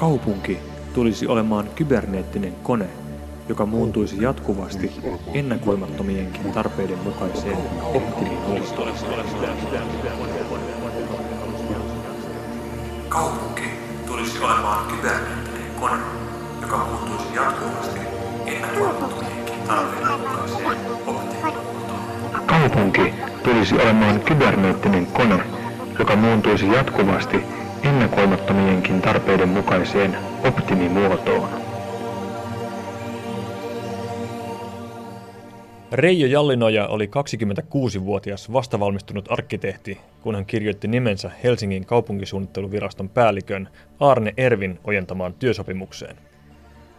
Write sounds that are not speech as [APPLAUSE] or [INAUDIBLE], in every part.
Kaupunki tulisi olemaan kyberneettinen kone, joka muuntuisi jatkuvasti ennakoimattomienkin tarpeiden mukaiseen optimimuotoon. Kaupunki tulisi olemaan kyberneettinen kone, joka muuttuisi jatkuvasti ennakoimattomienkin tarpeiden mukaiseen optimimuotoon. Kaupunki tulisi olemaan kyberneettinen kone, joka muuntuisi jatkuvasti ennakoimattomienkin tarpeiden mukaiseen optimimuotoon. Reijo Jallinoja oli 26-vuotias vastavalmistunut arkkitehti, kun hän kirjoitti nimensä Helsingin kaupunkisuunnitteluviraston päällikön Arne Ervin ojentamaan työsopimukseen.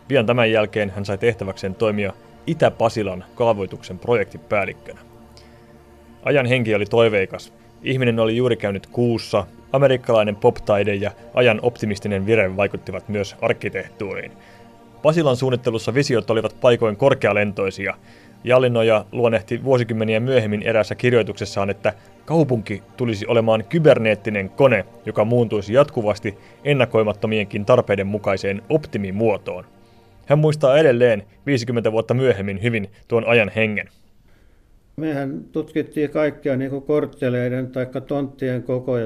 Pian tämän jälkeen hän sai tehtäväkseen toimia Itä-Pasilan kaavoituksen projektipäällikkönä. Ajan henki oli toiveikas. Ihminen oli juuri käynyt kuussa, amerikkalainen poptaide ja ajan optimistinen vire vaikuttivat myös arkkitehtuuriin. Pasilan suunnittelussa visiot olivat paikoin korkealentoisia. Jallinoja luonnehti vuosikymmeniä myöhemmin erässä kirjoituksessaan, että kaupunki tulisi olemaan kyberneettinen kone, joka muuntuisi jatkuvasti ennakoimattomienkin tarpeiden mukaiseen optimimuotoon. Hän muistaa edelleen 50 vuotta myöhemmin hyvin tuon ajan hengen. Mehän tutkittiin kaikkia niin kuin kortteleiden tai tonttien kokoja.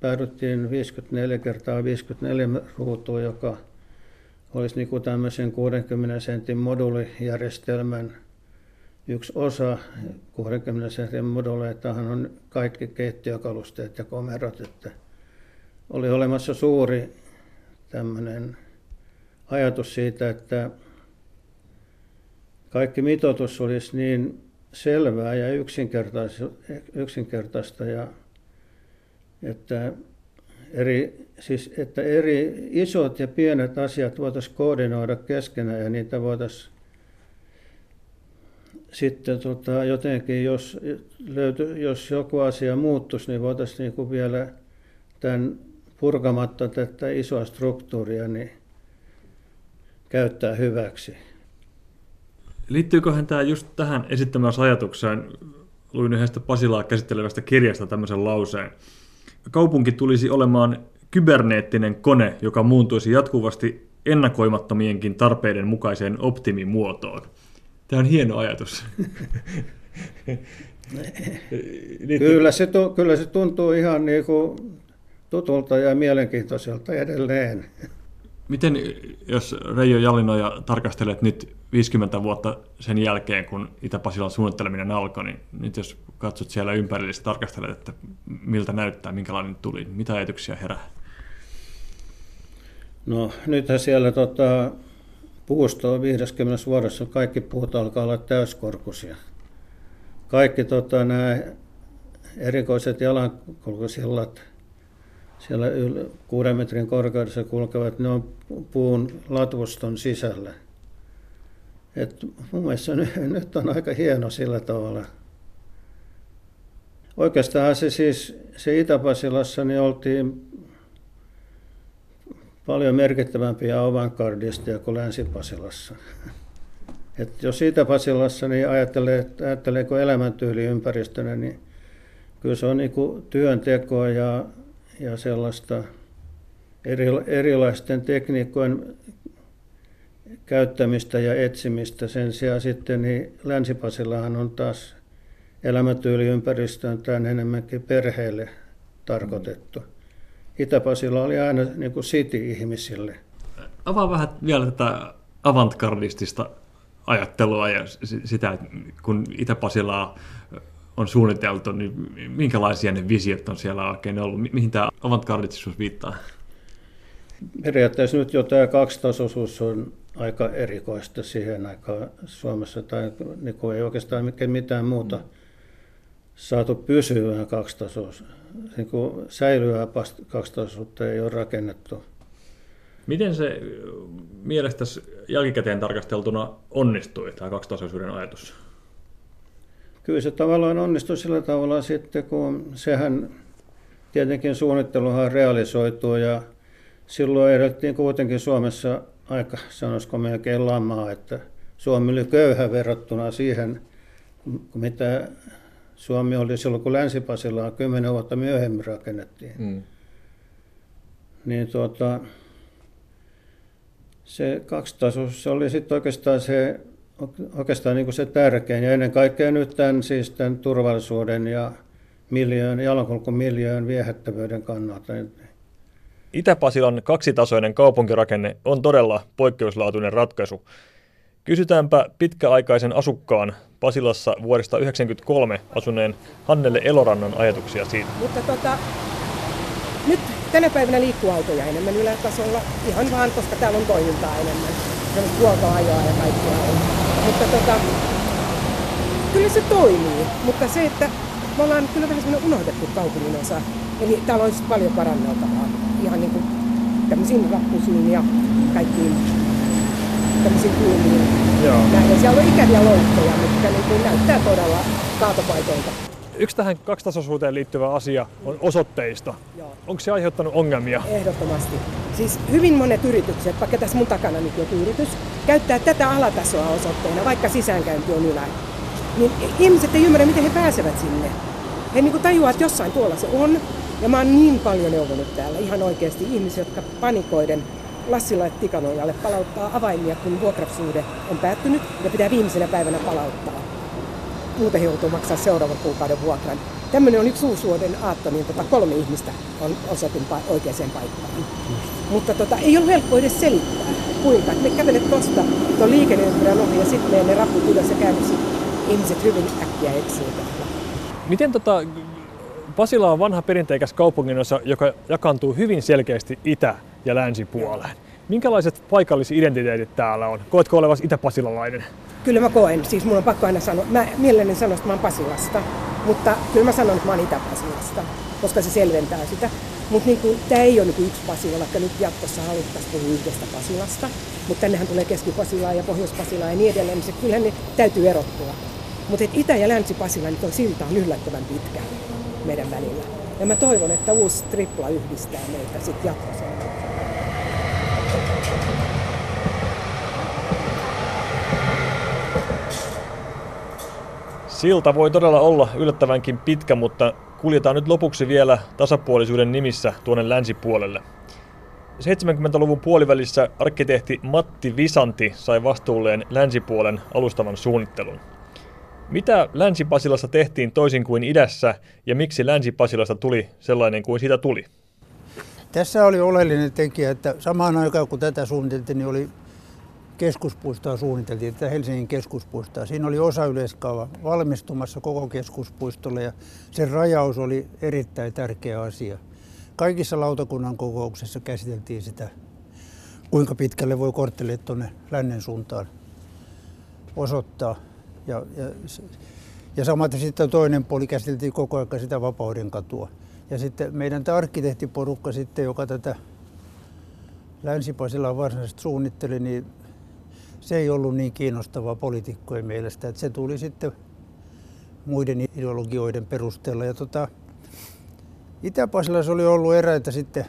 Päädyttiin 54 kertaa 54 ruutua, joka olisi niin kuin tämmöisen 60 sentin moduulijärjestelmän yksi osa. 60 sentin moduleitahan on kaikki keittiökalusteet ja komerot. Että oli olemassa suuri tämmöinen ajatus siitä, että kaikki mitoitus olisi niin selvää ja yksinkertaista, ja että eri, siis, että eri isot ja pienet asiat voitaisiin koordinoida keskenään ja niitä voitaisiin sitten tota, jotenkin, jos, löyty, jos joku asia muuttuisi, niin voitaisiin niin kuin vielä tämän purkamatta tätä isoa struktuuria niin käyttää hyväksi. Liittyyköhän tämä just tähän esittämässä ajatukseen, luin yhdestä Pasilaa käsittelevästä kirjasta tämmöisen lauseen. Kaupunki tulisi olemaan kyberneettinen kone, joka muuntuisi jatkuvasti ennakoimattomienkin tarpeiden mukaiseen optimimuotoon. Tämä on hieno ajatus. [LAUGHS] kyllä, se, kyllä se tuntuu ihan niin kuin tutulta ja mielenkiintoiselta edelleen. Miten, jos Reijo Jalinoja tarkastelet nyt 50 vuotta sen jälkeen, kun Itä-Pasilan suunnitteleminen alkoi, niin nyt jos katsot siellä ympärillä ja tarkastelet, että miltä näyttää, minkälainen tuli, mitä ajatuksia herää? No nythän siellä tota, puusto on 50 vuodessa, kaikki puut alkaa olla täyskorkuisia. Kaikki tota, nämä erikoiset jalankulkusillat, siellä yl, kuuden metrin korkeudessa kulkevat, ne on puun latvuston sisällä. Et mun mielestä nyt, nyt on aika hieno sillä tavalla. Oikeastaan se siis, se Itä-Pasilassa niin oltiin paljon merkittävämpiä avantgardisteja kuin Länsi-Pasilassa. Et jos Itä-Pasilassa niin ajattelee, ajatteleeko elämäntyyliympäristönä, niin kyllä se on niin työntekoa ja ja sellaista eri, erilaisten tekniikojen käyttämistä ja etsimistä. Sen sijaan sitten niin Länsipasillahan on taas elämätyyliympäristö tämän enemmänkin perheelle tarkoitettu. Itä-Pasila oli aina niin kuin city-ihmisille. Avaa vähän vielä tätä avantgardistista ajattelua ja sitä, kun Itä-Pasilaa on suunniteltu, niin minkälaisia ne visiot on siellä oikein ollut? Mihin tämä avantgardistisuus viittaa? Periaatteessa nyt jo tämä kaksitasoisuus on aika erikoista siihen aikaan Suomessa, tai niin kuin ei oikeastaan mitään muuta saatu pysyvää kaksitasoisuus. Niin kuin säilyvää kaksitasoisuutta ei ole rakennettu. Miten se mielestäsi jälkikäteen tarkasteltuna onnistui, tämä kaksitasoisuuden ajatus? Kyllä se tavallaan onnistui sillä tavalla sitten, kun sehän tietenkin suunnitteluhan realisoituu ja silloin edeltiin kuitenkin Suomessa aika, sanoisiko melkein lamaa, että Suomi oli köyhä verrattuna siihen, mitä Suomi oli silloin, kun Länsi-Pasilaa kymmenen vuotta myöhemmin rakennettiin. Mm. Niin tuota, Se kaksitasoisuus se oli sitten oikeastaan se, oikeastaan niin kuin se tärkein ja ennen kaikkea nyt tämän, siis tämän turvallisuuden ja miljöön, jalankulkumiljöön viehättävyyden kannalta. Itä-Pasilan kaksitasoinen kaupunkirakenne on todella poikkeuslaatuinen ratkaisu. Kysytäänpä pitkäaikaisen asukkaan Pasilassa vuodesta 1993 asuneen Hannelle Elorannan ajatuksia siitä. Mutta tota, nyt tänä päivänä liikkuu autoja enemmän ylätasolla, ihan vaan koska täällä on toimintaa enemmän. Huoltoajoa ja kaikkea on. Mutta tota, kyllä se toimii, mutta se, että me ollaan kyllä vähän semmoinen unohdettu kaupungin osa. Eli täällä olisi paljon paranneltavaa. Ihan niin kuin tämmöisiin rappusiin ja kaikkiin tämmöisiin kulmiin. Nähden. Siellä on ikäviä loukkoja, mitkä niin kuin näyttää todella kaatopaikoilta. Yksi tähän kaksitasoisuuteen liittyvä asia on osoitteista. Joo. Onko se aiheuttanut ongelmia? Ehdottomasti. Siis hyvin monet yritykset, vaikka tässä mun takana nyt joku yritys, käyttää tätä alatasoa osoitteena, vaikka sisäänkäynti on ylä. Niin ihmiset ei ymmärrä, miten he pääsevät sinne. He niin tajuaa, että jossain tuolla se on. Ja mä oon niin paljon neuvonut täällä ihan oikeasti ihmisiä, jotka panikoiden Lassila Tikanojalle palauttaa avaimia, kun vuokrasuhde on päättynyt ja pitää viimeisenä päivänä palauttaa. Muuten he joutuu maksaa seuraavan kuukauden vuokran. Tämmöinen on yksi uusvuoden aatto, niin tota kolme ihmistä on osoitin pa- oikeaan paikkaan. Mutta tota, ei ole helppo edes selittää, kuinka. Me kävelet tuosta tuon liikenneympyrän ohi ja sitten menee ne raput ylös ja käynnissä ihmiset hyvin äkkiä etsii Miten tota, Pasila on vanha perinteikäs kaupunginosa, joka jakaantuu hyvin selkeästi itä- ja länsipuoleen. Minkälaiset paikallisidentiteetit täällä on? Koetko olevasi itä-pasilalainen? Kyllä mä koen. Siis mun on pakko aina sanoa. Mä mielelläni sanon, että mä oon Pasilasta. Mutta kyllä mä sanon, että mä oon Itä-Pasilasta, koska se selventää sitä. Mutta niin tämä ei ole niin yksi Pasila, vaikka nyt jatkossa haluttaisiin puhua yhdestä Pasilasta. Mutta tännehän tulee Keski-Pasilaa ja Pohjois-Pasilaa ja niin edelleen, niin se, kyllähän ne täytyy erottua. Mutta Itä- ja Länsi-Pasila, niin silta on yllättävän pitkä meidän välillä. Ja mä toivon, että uusi tripla yhdistää meitä sitten jatkossa. Silta voi todella olla yllättävänkin pitkä, mutta kuljetaan nyt lopuksi vielä tasapuolisuuden nimissä tuonne länsipuolelle. 70-luvun puolivälissä arkkitehti Matti Visanti sai vastuulleen länsipuolen alustavan suunnittelun. Mitä Länsi-Pasilassa tehtiin toisin kuin idässä ja miksi Länsi-Pasilasta tuli sellainen kuin siitä tuli? Tässä oli oleellinen tekijä, että samaan aikaan kun tätä suunniteltiin, niin oli keskuspuistoa suunniteltiin, tätä Helsingin keskuspuistoa. Siinä oli osa yleiskaava valmistumassa koko keskuspuistolle ja sen rajaus oli erittäin tärkeä asia. Kaikissa lautakunnan kokouksissa käsiteltiin sitä, kuinka pitkälle voi kortteleet tuonne lännen suuntaan osoittaa. Ja, ja, ja samaten sitten toinen puoli käsiteltiin koko ajan sitä vapauden katua. Ja sitten meidän tämä arkkitehtiporukka sitten, joka tätä länsi varsinaisesti suunnitteli, niin se ei ollut niin kiinnostavaa poliitikkojen mielestä, että se tuli sitten muiden ideologioiden perusteella. Ja tota, Itä-Pasilassa oli ollut eräitä sitten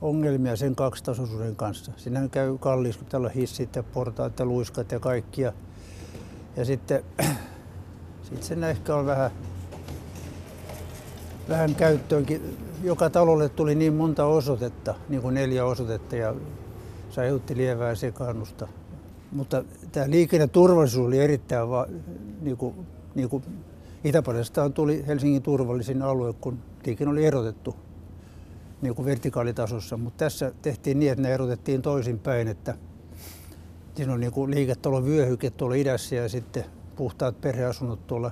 ongelmia sen kaksitasoisuuden kanssa. Siinähän käy kallis, kun täällä on hissit ja portaat ja luiskat ja kaikkia. Ja sitten [CLEARS THROAT] sit sen ehkä on vähän, vähän käyttöönkin. Joka talolle tuli niin monta osoitetta, niin kuin neljä osoitetta ja se aiheutti lievää sekaannusta. Mutta tämä liikenneturvallisuus oli erittäin, va, niin kuin, niin kuin itä tuli Helsingin turvallisin alue, kun liikenne oli erotettu niin kuin vertikaalitasossa. Mutta tässä tehtiin niin, että ne erotettiin toisinpäin, että siinä on niin kuin liiketalon vyöhyke tuolla idässä ja sitten puhtaat perheasunnot tuolla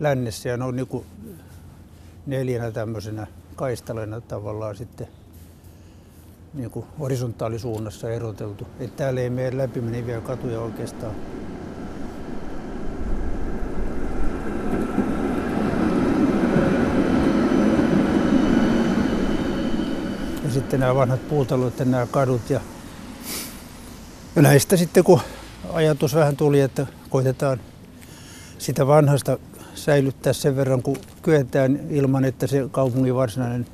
lännessä ja ne on niin kuin neljänä tämmöisenä kaistalena tavallaan sitten niin kuin horisontaalisuunnassa eroteltu. Että täällä ei mene läpimeneviä katuja oikeastaan. Ja sitten nämä vanhat puutalot ja nämä kadut. Ja, ja näistä sitten kun ajatus vähän tuli, että koitetaan sitä vanhasta säilyttää sen verran, kun kyetään ilman, että se kaupungin varsinainen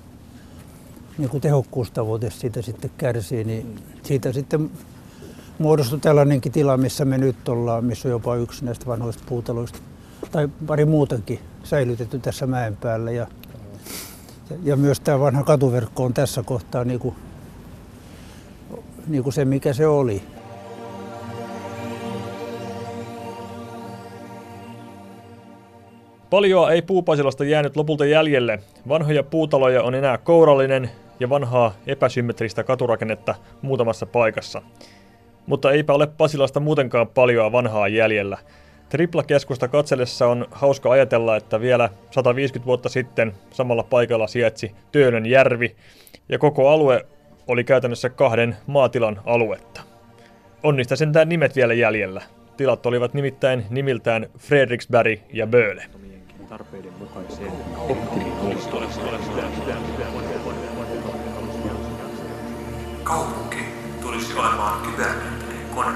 niin kuin tehokkuustavoite siitä sitten kärsii, niin siitä sitten muodostui tällainenkin tila, missä me nyt ollaan, missä on jopa yksi näistä vanhoista puutaloista tai pari muutakin säilytetty tässä mäen päällä. Ja, ja myös tämä vanha katuverkko on tässä kohtaa niin kuin niin kuin se, mikä se oli. Paljoa ei Puupasilasta jäänyt lopulta jäljelle. Vanhoja puutaloja on enää kourallinen ja vanhaa epäsymmetristä katurakennetta muutamassa paikassa. Mutta eipä ole Pasilasta muutenkaan paljoa vanhaa jäljellä. Tripla-keskusta katsellessa on hauska ajatella, että vielä 150 vuotta sitten samalla paikalla sijaitsi Töölön järvi ja koko alue oli käytännössä kahden maatilan aluetta. On niistä sentään nimet vielä jäljellä. Tilat olivat nimittäin nimiltään Fredriksberg ja Böle. Tarpeiden mukaiseen Kaupunki tulisi olemaan kybernetinen kone,